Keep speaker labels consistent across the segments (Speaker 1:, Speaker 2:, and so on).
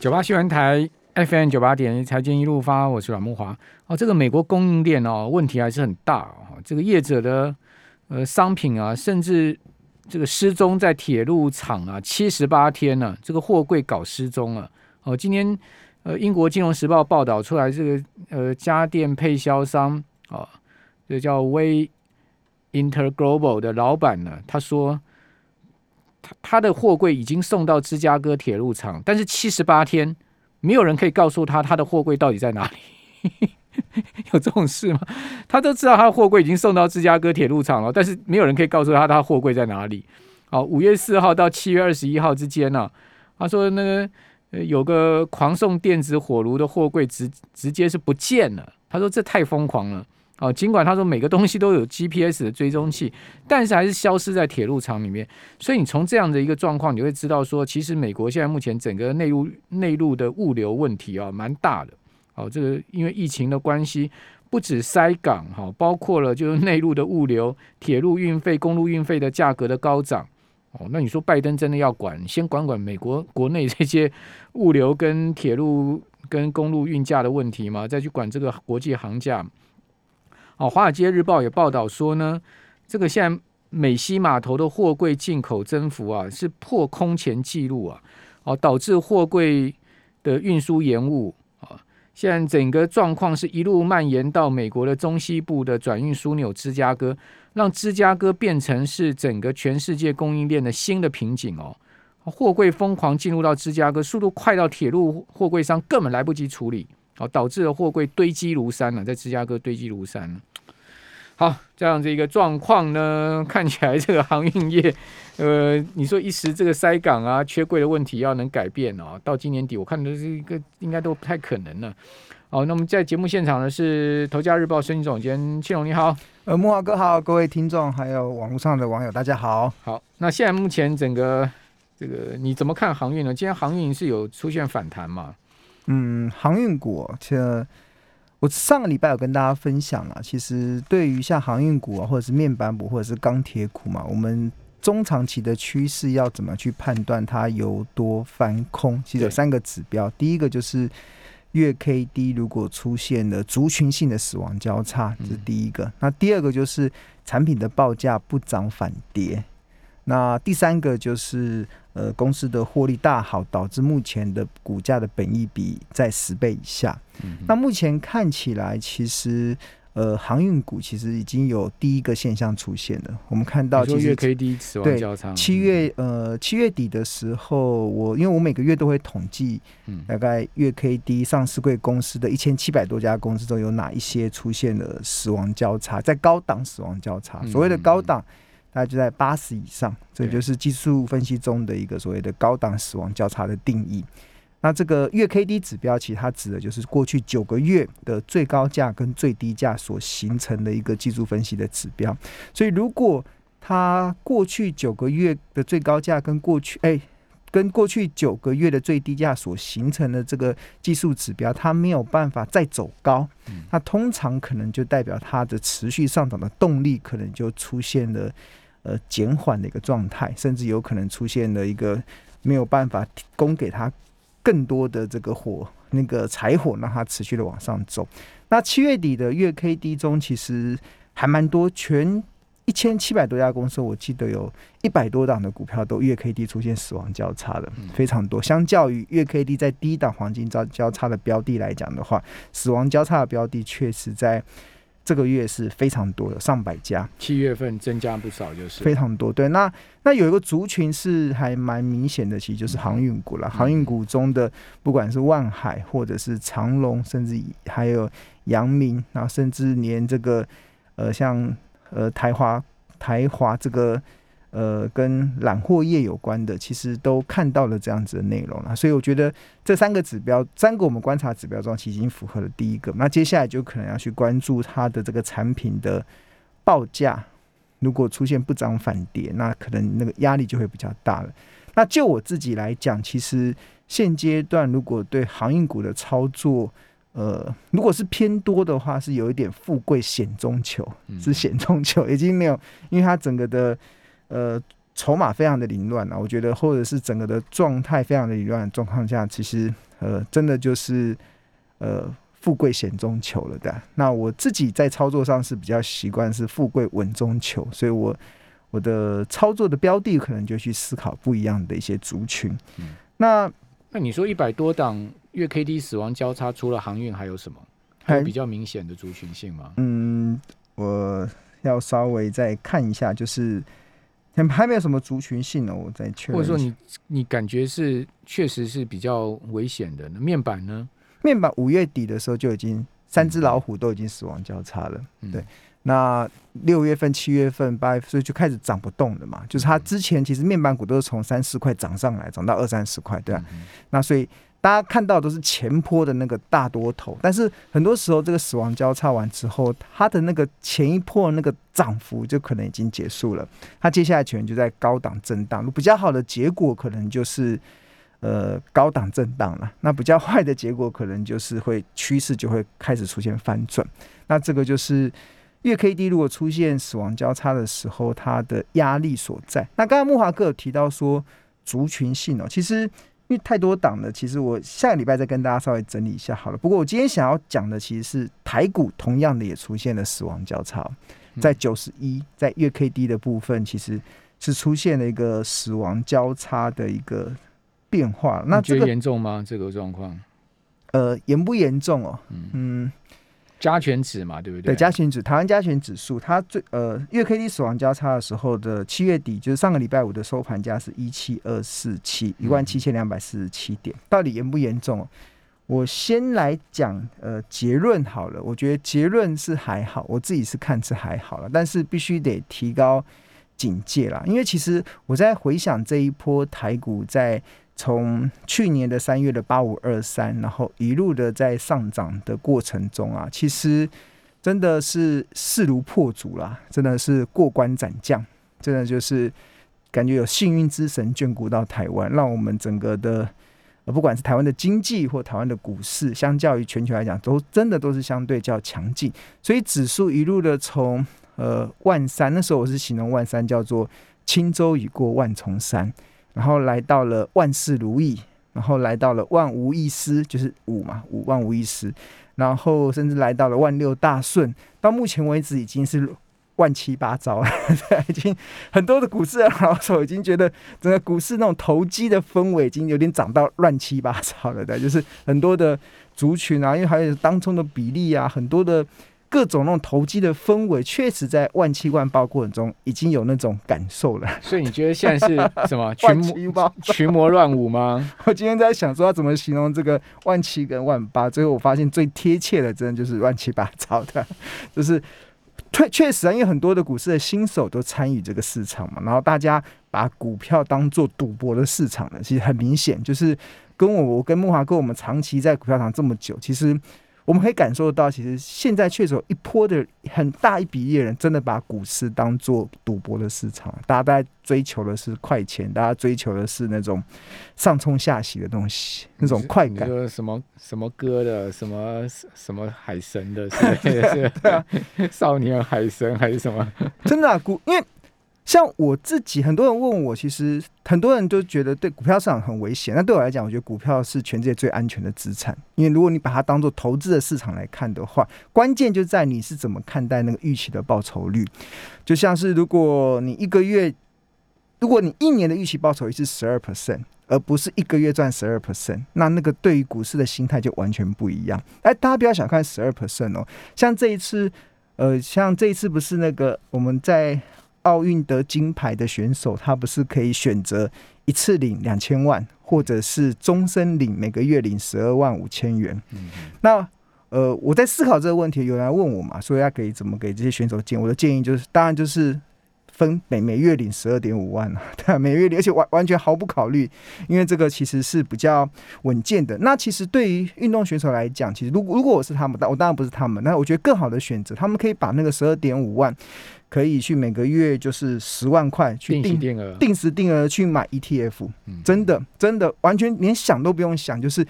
Speaker 1: 九八新闻台 FM 九八点一财经一路发，我是阮木华。哦，这个美国供应链哦，问题还是很大哦。这个业者的呃商品啊，甚至这个失踪在铁路厂啊，七十八天了，这个货柜搞失踪了。哦，今天呃英国金融时报报道出来，这个呃家电配销商啊，这叫 Way Interglobal 的老板呢，他说。他的货柜已经送到芝加哥铁路厂，但是七十八天没有人可以告诉他他的货柜到底在哪里，有这种事吗？他都知道他的货柜已经送到芝加哥铁路厂了，但是没有人可以告诉他他货柜在哪里。好，五月四号到七月二十一号之间呢，他说那个有个狂送电子火炉的货柜直直接是不见了，他说这太疯狂了。哦，尽管他说每个东西都有 GPS 的追踪器，但是还是消失在铁路厂里面。所以你从这样的一个状况，你会知道说，其实美国现在目前整个内陆内陆的物流问题啊，蛮大的。哦，这个因为疫情的关系，不止塞港哈，包括了就是内陆的物流、铁路运费、公路运费的价格的高涨。哦，那你说拜登真的要管，先管管美国国内这些物流跟铁路跟公路运价的问题吗？再去管这个国际航价？哦，《华尔街日报》也报道说呢，这个现在美西码头的货柜进口增幅啊是破空前纪录啊，哦，导致货柜的运输延误啊。现在整个状况是一路蔓延到美国的中西部的转运枢纽芝加哥，让芝加哥变成是整个全世界供应链的新的瓶颈哦。货柜疯狂进入到芝加哥，速度快到铁路货柜商根本来不及处理。哦，导致了货柜堆积如山了，在芝加哥堆积如山。好，这样子一个状况呢，看起来这个航运业，呃，你说一时这个塞港啊、缺柜的问题要能改变哦，到今年底我看都是一个应该都不太可能了。好，那么在节目现场呢是《头家日报》孙总监庆荣，你好。
Speaker 2: 呃，木华哥好，各位听众还有网络上的网友，大家好。
Speaker 1: 好，那现在目前整个这个你怎么看航运呢？今天航运是有出现反弹嘛？
Speaker 2: 嗯，航运股，其实我上个礼拜有跟大家分享啊。其实对于像航运股啊，或者是面板股，或者是钢铁股嘛，我们中长期的趋势要怎么去判断它由多翻空？其实有三个指标。第一个就是月 K D 如果出现了族群性的死亡交叉，这是第一个。那第二个就是产品的报价不涨反跌。那第三个就是。呃，公司的获利大好，导致目前的股价的本益比在十倍以下。那目前看起来，其实呃，航运股其实已经有第一个现象出现了。我们看到，
Speaker 1: 其实 K D 死亡交叉。
Speaker 2: 七月呃，七月底的时候，我因为我每个月都会统计，大概月 K D 上市贵公司的一千七百多家公司中有哪一些出现了死亡交叉，在高档死亡交叉。所谓的高档。大概就在八十以上，这就是技术分析中的一个所谓的高档死亡交叉的定义。那这个月 K D 指标，其实它指的就是过去九个月的最高价跟最低价所形成的一个技术分析的指标。所以，如果它过去九个月的最高价跟过去哎跟过去九个月的最低价所形成的这个技术指标，它没有办法再走高，那通常可能就代表它的持续上涨的动力可能就出现了。呃，减缓的一个状态，甚至有可能出现了一个没有办法供给他更多的这个火，那个柴火，让它持续的往上走。那七月底的月 K D 中，其实还蛮多，全一千七百多家公司，我记得有一百多档的股票都月 K D 出现死亡交叉的，非常多。相较于月 K D 在低档黄金交交叉的标的来讲的话，死亡交叉的标的确实在。这个月是非常多的，上百家。
Speaker 1: 七月份增加不少，就是
Speaker 2: 非常多。对，那那有一个族群是还蛮明显的，其实就是航运股了。航运股中的不管是万海，或者是长隆，甚至还有阳明，然后甚至连这个呃，像呃台华台华这个。呃，跟揽货业有关的，其实都看到了这样子的内容了，所以我觉得这三个指标，三个我们观察指标中，其实已经符合了第一个。那接下来就可能要去关注它的这个产品的报价，如果出现不涨反跌，那可能那个压力就会比较大了。那就我自己来讲，其实现阶段如果对航运股的操作，呃，如果是偏多的话，是有一点富贵险中求，是险中求，已经没有，因为它整个的。呃，筹码非常的凌乱啊，我觉得或者是整个的状态非常的凌乱状况下，其实呃，真的就是呃富贵险中求了的。那我自己在操作上是比较习惯是富贵稳中求，所以我我的操作的标的可能就去思考不一样的一些族群。嗯，那
Speaker 1: 那你说一百多档月 K D 死亡交叉，除了航运还有什么？还有比较明显的族群性吗？
Speaker 2: 嗯，我要稍微再看一下，就是还没有什么族群性呢。我再确认，
Speaker 1: 或者说你你感觉是确实是比较危险的面板呢？
Speaker 2: 面板五月底的时候就已经三只老虎都已经死亡交叉了。对，那六月份、七月份、八月份就开始涨不动了嘛？就是它之前其实面板股都是从三四块涨上来，涨到二三十块，对吧？那所以。大家看到都是前坡的那个大多头，但是很多时候这个死亡交叉完之后，它的那个前一波那个涨幅就可能已经结束了。它接下来可能就在高档震荡，比较好的结果可能就是呃高档震荡了。那比较坏的结果可能就是会趋势就会开始出现翻转。那这个就是月 K D 如果出现死亡交叉的时候，它的压力所在。那刚刚木华哥有提到说族群性哦，其实。因为太多档了，其实我下个礼拜再跟大家稍微整理一下好了。不过我今天想要讲的其实是台股，同样的也出现了死亡交叉，在九十一，在月 K D 的部分，其实是出现了一个死亡交叉的一个变化。那
Speaker 1: 觉得严重吗？这个状况？
Speaker 2: 呃，严不严重哦？嗯。
Speaker 1: 加权指嘛，对不对？
Speaker 2: 对，加权指，台湾加权指数，它最呃月 K D 死亡交叉的时候的七月底，就是上个礼拜五的收盘价是一七二四七一万七千两百四十七点，到底严不严重？我先来讲呃结论好了，我觉得结论是还好，我自己是看是还好了，但是必须得提高警戒啦，因为其实我在回想这一波台股在。从去年的三月的八五二三，然后一路的在上涨的过程中啊，其实真的是势如破竹啦，真的是过关斩将，真的就是感觉有幸运之神眷顾到台湾，让我们整个的呃不管是台湾的经济或台湾的股市，相较于全球来讲，都真的都是相对较强劲，所以指数一路的从呃万三，那时候我是形容万三叫做轻舟已过万重山。然后来到了万事如意，然后来到了万无一失，就是五嘛，五万无一失。然后甚至来到了万六大顺，到目前为止已经是万七八糟了。已经很多的股市的老手已经觉得整个股市那种投机的氛围已经有点涨到乱七八糟了的，就是很多的族群啊，因为还有当中的比例啊，很多的。各种那种投机的氛围，确实在万七万八过程中已经有那种感受了。
Speaker 1: 所以你觉得现在是 什么群魔群魔乱舞吗？
Speaker 2: 我今天在想说要怎么形容这个万七跟万八，最后我发现最贴切的，真的就是乱七八糟的。就是确确实啊，因为很多的股市的新手都参与这个市场嘛，然后大家把股票当做赌博的市场呢。其实很明显，就是跟我我跟木华哥我们长期在股票场这么久，其实。我们可以感受到，其实现在确实有一波的很大一比例的人，真的把股市当做赌博的市场。大家在追求的是快钱，大家追求的是那种上冲下洗的东西，那种快感。
Speaker 1: 什么什么歌的，什么什么海神的，是对啊，少年海神 还是什么？
Speaker 2: 真的股，因为。像我自己，很多人问我，其实很多人都觉得对股票市场很危险。那对我来讲，我觉得股票是全世界最安全的资产。因为如果你把它当做投资的市场来看的话，关键就在你是怎么看待那个预期的报酬率。就像是如果你一个月，如果你一年的预期报酬率是十二 percent，而不是一个月赚十二 percent，那那个对于股市的心态就完全不一样。哎，大家不要小看十二 percent 哦。像这一次，呃，像这一次不是那个我们在。奥运得金牌的选手，他不是可以选择一次领两千万，或者是终身领每个月领十二万五千元？嗯那呃，我在思考这个问题，有人问我嘛，说要给怎么给这些选手建？我的建议就是，当然就是分每每月领十二点五万啊，对，每月领，而且完完全毫不考虑，因为这个其实是比较稳健的。那其实对于运动选手来讲，其实如果如果我是他们，但我当然不是他们，那我觉得更好的选择，他们可以把那个十二点五万。可以去每个月就是十万块去定定时定额去买 ETF，真的真的完全连想都不用想，就是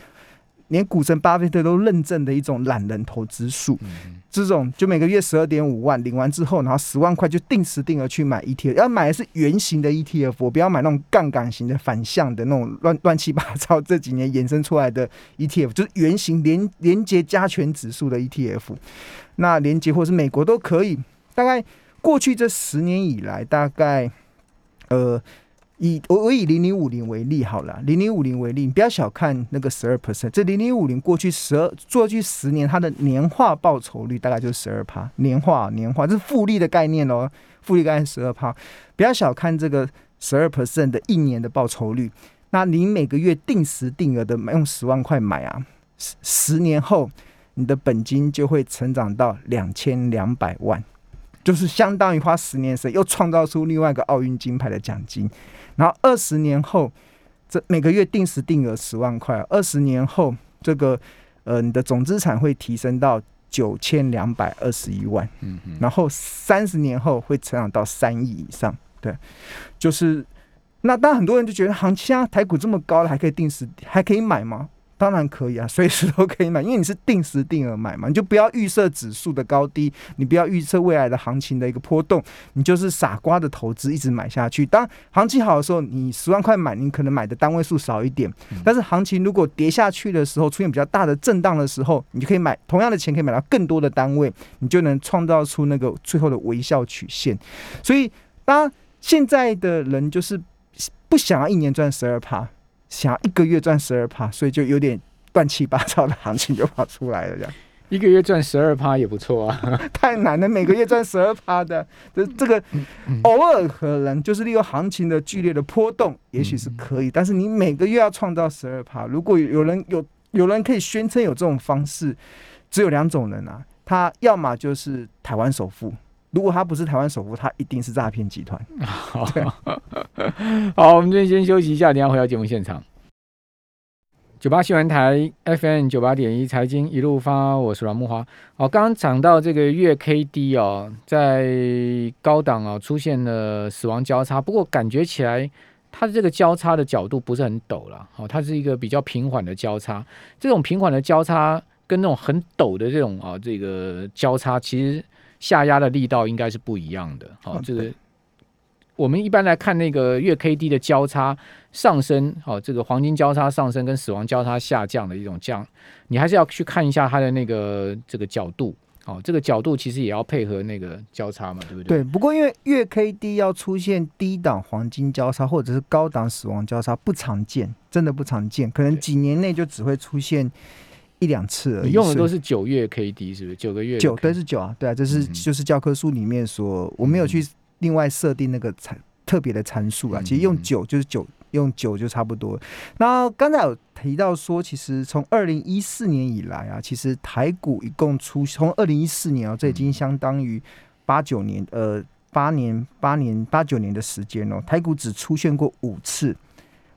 Speaker 2: 连股神巴菲特都认证的一种懒人投资术。这种就每个月十二点五万领完之后，然后十万块就定时定额去买 ETF，要买的是圆形的 ETF，我不要买那种杠杆型的反向的那种乱乱七八糟这几年衍生出来的 ETF，就是圆形连连接加权指数的 ETF。那连接或是美国都可以。大概过去这十年以来，大概呃。以我我以零零五零为例好了，零零五零为例，你不要小看那个十二 percent，这零零五零过去十二过去十年它的年化报酬率大概就是十二趴，年化年化这是复利的概念哦，复利概念十二趴，不要小看这个十二 percent 的一年的报酬率，那你每个月定时定额的用十万块买啊，十十年后你的本金就会成长到两千两百万，就是相当于花十年时间又创造出另外一个奥运金牌的奖金。然后二十年后，这每个月定时定额十万块，二十年后，这个呃，你的总资产会提升到九千两百二十一万，嗯嗯，然后三十年后会成长到三亿以上，对，就是那当然很多人就觉得，行情台股这么高了，还可以定时还可以买吗？当然可以啊，随时都可以买，因为你是定时定额买嘛，你就不要预设指数的高低，你不要预测未来的行情的一个波动，你就是傻瓜的投资，一直买下去。当行情好的时候，你十万块买，你可能买的单位数少一点，但是行情如果跌下去的时候，出现比较大的震荡的时候，你就可以买同样的钱可以买到更多的单位，你就能创造出那个最后的微笑曲线。所以，当现在的人就是不想要一年赚十二趴。想要一个月赚十二趴，所以就有点乱七八糟的行情就跑出来了。这样
Speaker 1: 一个月赚十二趴也不错啊，
Speaker 2: 太难了。每个月赚十二趴的，这这个偶尔可能就是利用行情的剧烈的波动，也许是可以。但是你每个月要创造十二趴，如果有人有有人可以宣称有这种方式，只有两种人啊，他要么就是台湾首富。如果他不是台湾首富，他一定是诈骗集团。
Speaker 1: 好，我们这边先休息一下，等下回到节目现场。九八新闻台 FM 九八点一财经一路发，我是阮木华。好，刚刚讲到这个月 K D 哦，在高档啊出现了死亡交叉，不过感觉起来它的这个交叉的角度不是很陡了。哦，它是一个比较平缓的交叉。这种平缓的交叉跟那种很陡的这种啊这个交叉，其实。下压的力道应该是不一样的，好，这个我们一般来看那个月 K D 的交叉上升，好，这个黄金交叉上升跟死亡交叉下降的一种降，你还是要去看一下它的那个这个角度，好，这个角度其实也要配合那个交叉嘛，对不
Speaker 2: 对？对，不过因为月 K D 要出现低档黄金交叉或者是高档死亡交叉不常见，真的不常见，可能几年内就只会出现。一两次而已。
Speaker 1: 用的都是九月 K D 是不是？九个月
Speaker 2: 九对是九啊，对啊，这是就是教科书里面说，我没有去另外设定那个参特别的参数啊。其实用九就是九，用九就差不多。那刚才有提到说，其实从二零一四年以来啊，其实台股一共出从二零一四年啊，这已经相当于八九年呃八年八年八九年的时间哦，台股只出现过五次。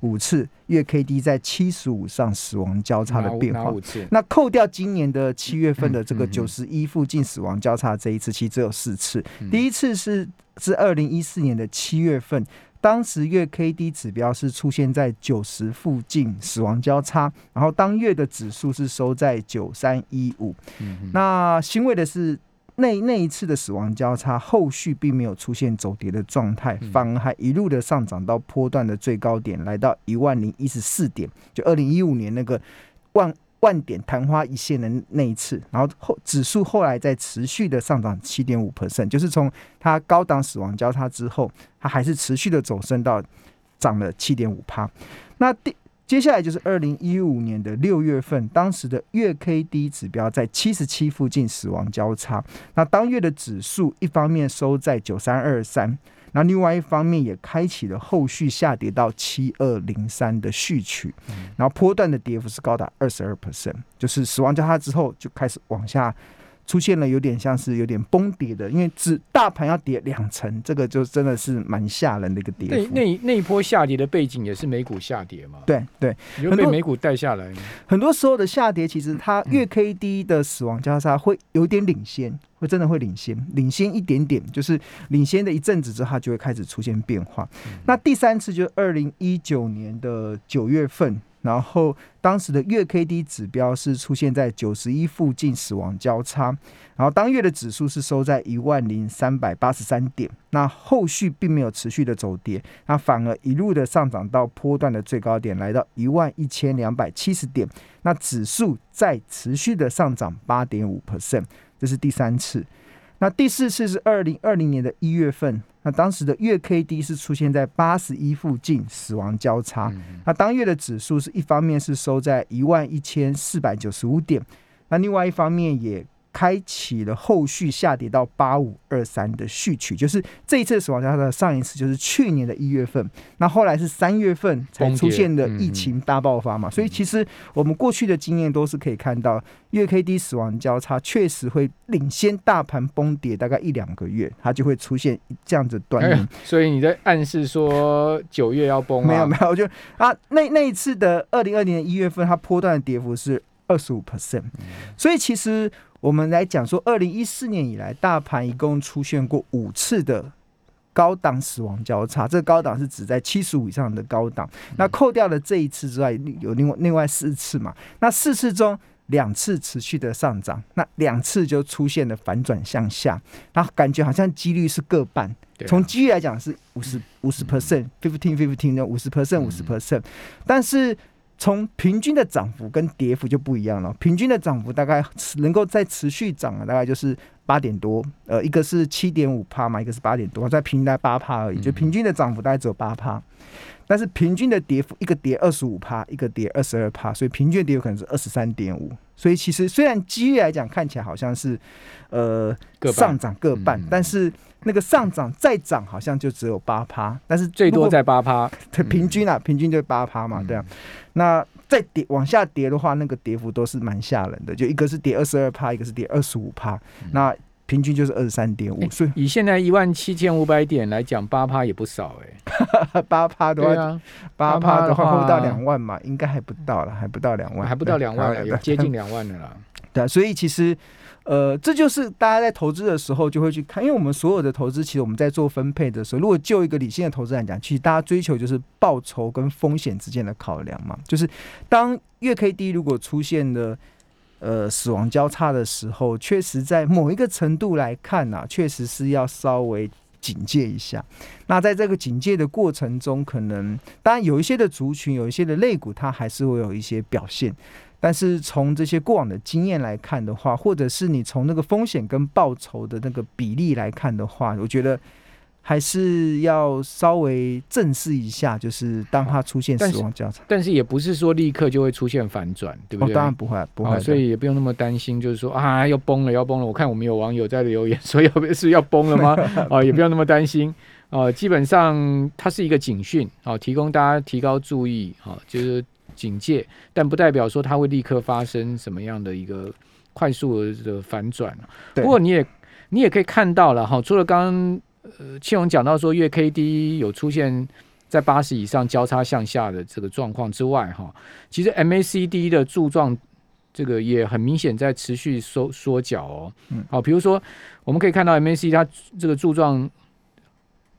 Speaker 2: 五次月 K D 在七十五上死亡交叉的变化，那扣掉今年的七月份的这个九十一附近死亡交叉这一次，其实只有四次。第一次是是二零一四年的七月份，当时月 K D 指标是出现在九十附近死亡交叉，然后当月的指数是收在九三一五。那欣慰的是。那那一次的死亡交叉，后续并没有出现走跌的状态，反而还一路的上涨到波段的最高点，来到一万零一十四点，就二零一五年那个万万点昙花一现的那一次。然后后指数后来在持续的上涨七点五 percent，就是从它高档死亡交叉之后，它还是持续的走升到涨了七点五趴。那第接下来就是二零一五年的六月份，当时的月 K D 指标在七十七附近死亡交叉，那当月的指数一方面收在九三二三，那另外一方面也开启了后续下跌到七二零三的序曲，然后波段的跌幅是高达二十二 percent，就是死亡交叉之后就开始往下。出现了有点像是有点崩跌的，因为只大盘要跌两成，这个就真的是蛮吓人的一个跌
Speaker 1: 幅。那那那一波下跌的背景也是美股下跌嘛？
Speaker 2: 对对，
Speaker 1: 有被美股带下来。
Speaker 2: 很多时候的下跌，其实它月 K D 的死亡交叉会有点领先，会真的会领先，领先一点点，就是领先的一阵子之后，它就会开始出现变化。那第三次就是二零一九年的九月份。然后当时的月 K D 指标是出现在九十一附近死亡交叉，然后当月的指数是收在一万零三百八十三点，那后续并没有持续的走跌，那反而一路的上涨到波段的最高点，来到一万一千两百七十点，那指数再持续的上涨八点五 percent，这是第三次。那第四次是二零二零年的一月份，那当时的月 K D 是出现在八十一附近死亡交叉，那当月的指数是一方面是收在一万一千四百九十五点，那另外一方面也。开启了后续下跌到八五二三的序曲，就是这一次死亡交叉的上一次就是去年的一月份，那后来是三月份才出现的疫情大爆发嘛，所以其实我们过去的经验都是可以看到，月 K D 死亡交叉确实会领先大盘崩跌大概一两个月，它就会出现这样子断裂。
Speaker 1: 所以你在暗示说九月要崩？
Speaker 2: 没有没有，我就啊那那一次的二零二零年一月份，它波段的跌幅是二十五 percent，所以其实。我们来讲说，二零一四年以来，大盘一共出现过五次的高档死亡交叉。这个高档是指在七十五以上的高档。那扣掉了这一次之外，有另外另外四次嘛？那四次中两次持续的上涨，那两次就出现了反转向下。那感觉好像几率是各半。从几率来讲是五十五十 percent，fifteen fifteen 的五十 percent 五十 percent，但是。从平均的涨幅跟跌幅就不一样了。平均的涨幅大概能够再持续涨，大概就是八点多。呃，一个是七点五帕嘛，一个是八点多，在平均在八帕而已。就平均的涨幅大概只有八帕，但是平均的跌幅，一个跌二十五帕，一个跌二十二帕，所以平均跌幅可能是二十三点五。所以其实虽然机率来讲看起来好像是呃上涨各半，但是。那个上涨再涨好像就只有八趴，但是
Speaker 1: 最多在八趴，
Speaker 2: 平均啊，平均就八趴嘛，对啊。那再跌往下跌的话，那个跌幅都是蛮吓人的，就一个是跌二十二趴，一个是跌二十五趴，那平均就是二十三点五。所以
Speaker 1: 以现在一万七千五百点来讲，八趴也不少
Speaker 2: 哎。八趴的话，八趴的话不到两万嘛，应该还不到了，还不到两万，
Speaker 1: 还不到两万，有接近两万的啦。
Speaker 2: 对，所以其实。呃，这就是大家在投资的时候就会去看，因为我们所有的投资，其实我们在做分配的时候，如果就一个理性的投资来讲，其实大家追求就是报酬跟风险之间的考量嘛。就是当月 K D 如果出现了呃死亡交叉的时候，确实在某一个程度来看呢，确实是要稍微警戒一下。那在这个警戒的过程中，可能当然有一些的族群，有一些的类股，它还是会有一些表现。但是从这些过往的经验来看的话，或者是你从那个风险跟报酬的那个比例来看的话，我觉得还是要稍微正视一下，就是当它出现死亡交叉，
Speaker 1: 但是也不是说立刻就会出现反转，对不对？
Speaker 2: 当然不会，不会，
Speaker 1: 所以也不用那么担心，就是说啊要崩了，要崩了。我看我们有网友在留言说要是要崩了吗？啊，也不用那么担心啊。基本上它是一个警讯啊，提供大家提高注意啊，就是。警戒，但不代表说它会立刻发生什么样的一个快速的反转不过你也你也可以看到了哈，除了刚刚呃庆荣讲到说月 K D 有出现在八十以上交叉向下的这个状况之外哈，其实 M A C D 的柱状这个也很明显在持续缩缩脚哦。嗯，好，比如说我们可以看到 M A C 它这个柱状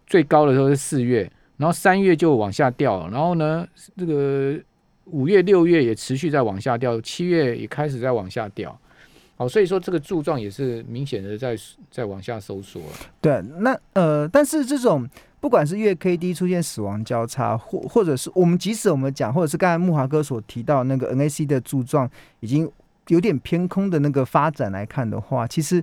Speaker 1: 最高的时候是四月，然后三月就往下掉，然后呢这个。五月、六月也持续在往下掉，七月也开始在往下掉，好，所以说这个柱状也是明显的在在往下收缩了。
Speaker 2: 对，那呃，但是这种不管是月 K D 出现死亡交叉，或或者是我们即使我们讲，或者是刚才木华哥所提到那个 N A C 的柱状已经有点偏空的那个发展来看的话，其实。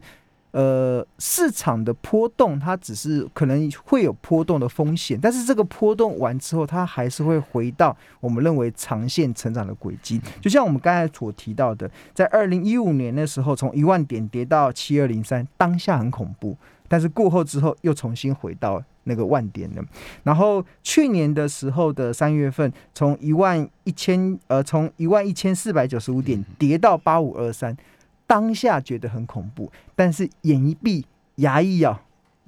Speaker 2: 呃，市场的波动，它只是可能会有波动的风险，但是这个波动完之后，它还是会回到我们认为长线成长的轨迹。就像我们刚才所提到的，在二零一五年的时候，从一万点跌到七二零三，当下很恐怖，但是过后之后又重新回到那个万点了。然后去年的时候的三月份，从一万一千呃，从一万一千四百九十五点跌到八五二三。当下觉得很恐怖，但是眼一闭，牙一咬，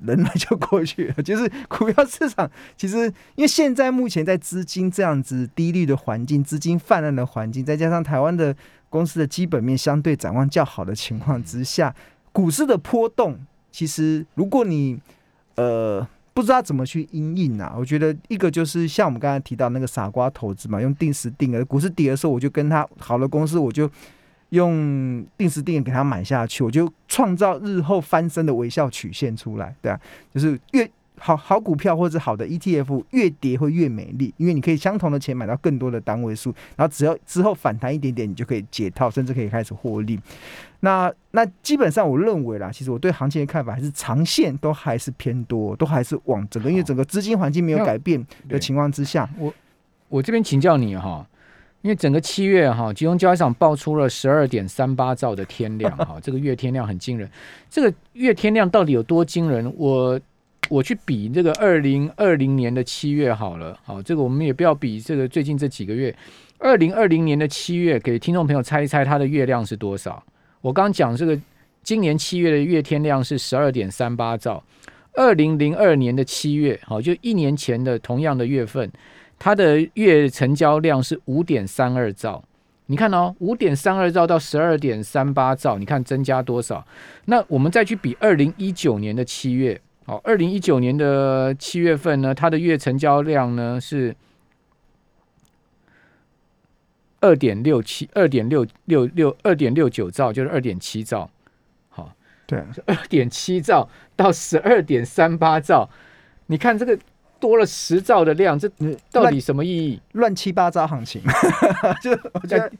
Speaker 2: 人来就过去了。就是股票市场，其实因为现在目前在资金这样子低利的环境、资金泛滥的环境，再加上台湾的公司的基本面相对展望较好的情况之下，股市的波动，其实如果你呃不知道怎么去应应啊。我觉得一个就是像我们刚才提到那个傻瓜投资嘛，用定时定额，股市跌的时候，我就跟他好的公司，我就用定时定额给它买下去，我就创造日后翻身的微笑曲线出来，对啊，就是越。好好股票或者好的 ETF 越跌会越美丽，因为你可以相同的钱买到更多的单位数，然后只要之后反弹一点点，你就可以解套，甚至可以开始获利。那那基本上我认为啦，其实我对行情的看法还是长线都还是偏多，都还是往整个因为整个资金环境没有改变的情况之下，
Speaker 1: 我我这边请教你哈，因为整个七月哈，集中交易场爆出了十二点三八兆的天量哈，这个月天量很惊人，这个月天量到底有多惊人？我。我去比这个二零二零年的七月好了，好，这个我们也不要比这个最近这几个月。二零二零年的七月，给听众朋友猜一猜它的月亮是多少？我刚讲这个今年七月的月天量是十二点三八兆，二零零二年的七月，好，就一年前的同样的月份，它的月成交量是五点三二兆。你看哦，五点三二兆到十二点三八兆，你看增加多少？那我们再去比二零一九年的七月。好，二零一九年的七月份呢，它的月成交量呢是二点六七，二点六六六，二点六九兆，就是二点七兆。好，
Speaker 2: 对，
Speaker 1: 二点七兆到十二点三八兆，你看这个多了十兆的量，这到底什么意义？
Speaker 2: 乱七八糟行情，就我觉得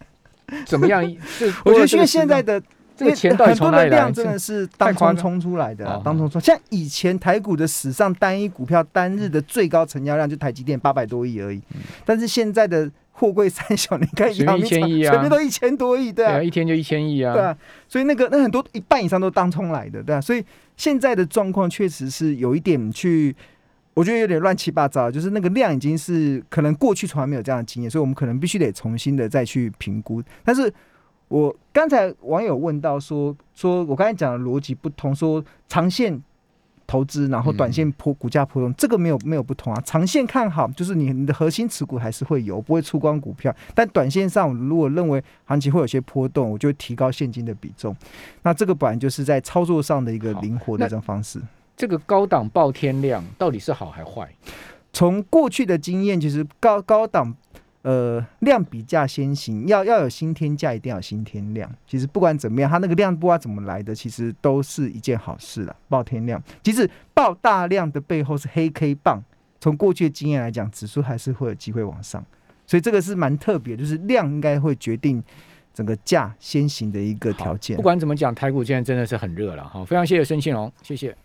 Speaker 1: 怎么样？
Speaker 2: 我觉得因为现在的。
Speaker 1: 这个钱到底从哪里
Speaker 2: 来？真的是当冲冲出来的，当冲冲。像以前台股的史上单一股票单日的最高成交量就台积电八百多亿而已，但是现在的货柜三小，你看
Speaker 1: 一千亿啊，
Speaker 2: 随便都一千多亿，对啊，
Speaker 1: 一天就一千亿啊，
Speaker 2: 对啊。所以那个那很多一半以上都当冲来的，对啊。所以现在的状况确实是有一点去，我觉得有点乱七八糟，就是那个量已经是可能过去从来没有这样的经验，所以我们可能必须得重新的再去评估，但是。我刚才网友问到说，说我刚才讲的逻辑不同，说长线投资，然后短线破股价波动，这个没有没有不同啊。长线看好，就是你你的核心持股还是会有，不会出光股票。但短线上，如果认为行情会有些波动，我就会提高现金的比重。那这个本来就是在操作上的一个灵活的一种方式。
Speaker 1: 这个高档爆天量到底是好还坏？
Speaker 2: 从过去的经验，其实高高档。呃，量比价先行，要要有新天价，一定要有新天量。其实不管怎么样，它那个量不知道怎么来的，其实都是一件好事了。爆天量，即使爆大量的背后是黑 K 棒，从过去的经验来讲，指数还是会有机会往上。所以这个是蛮特别，就是量应该会决定整个价先行的一个条件。
Speaker 1: 不管怎么讲，台股现在真的是很热了哈。非常谢谢申庆龙，谢谢。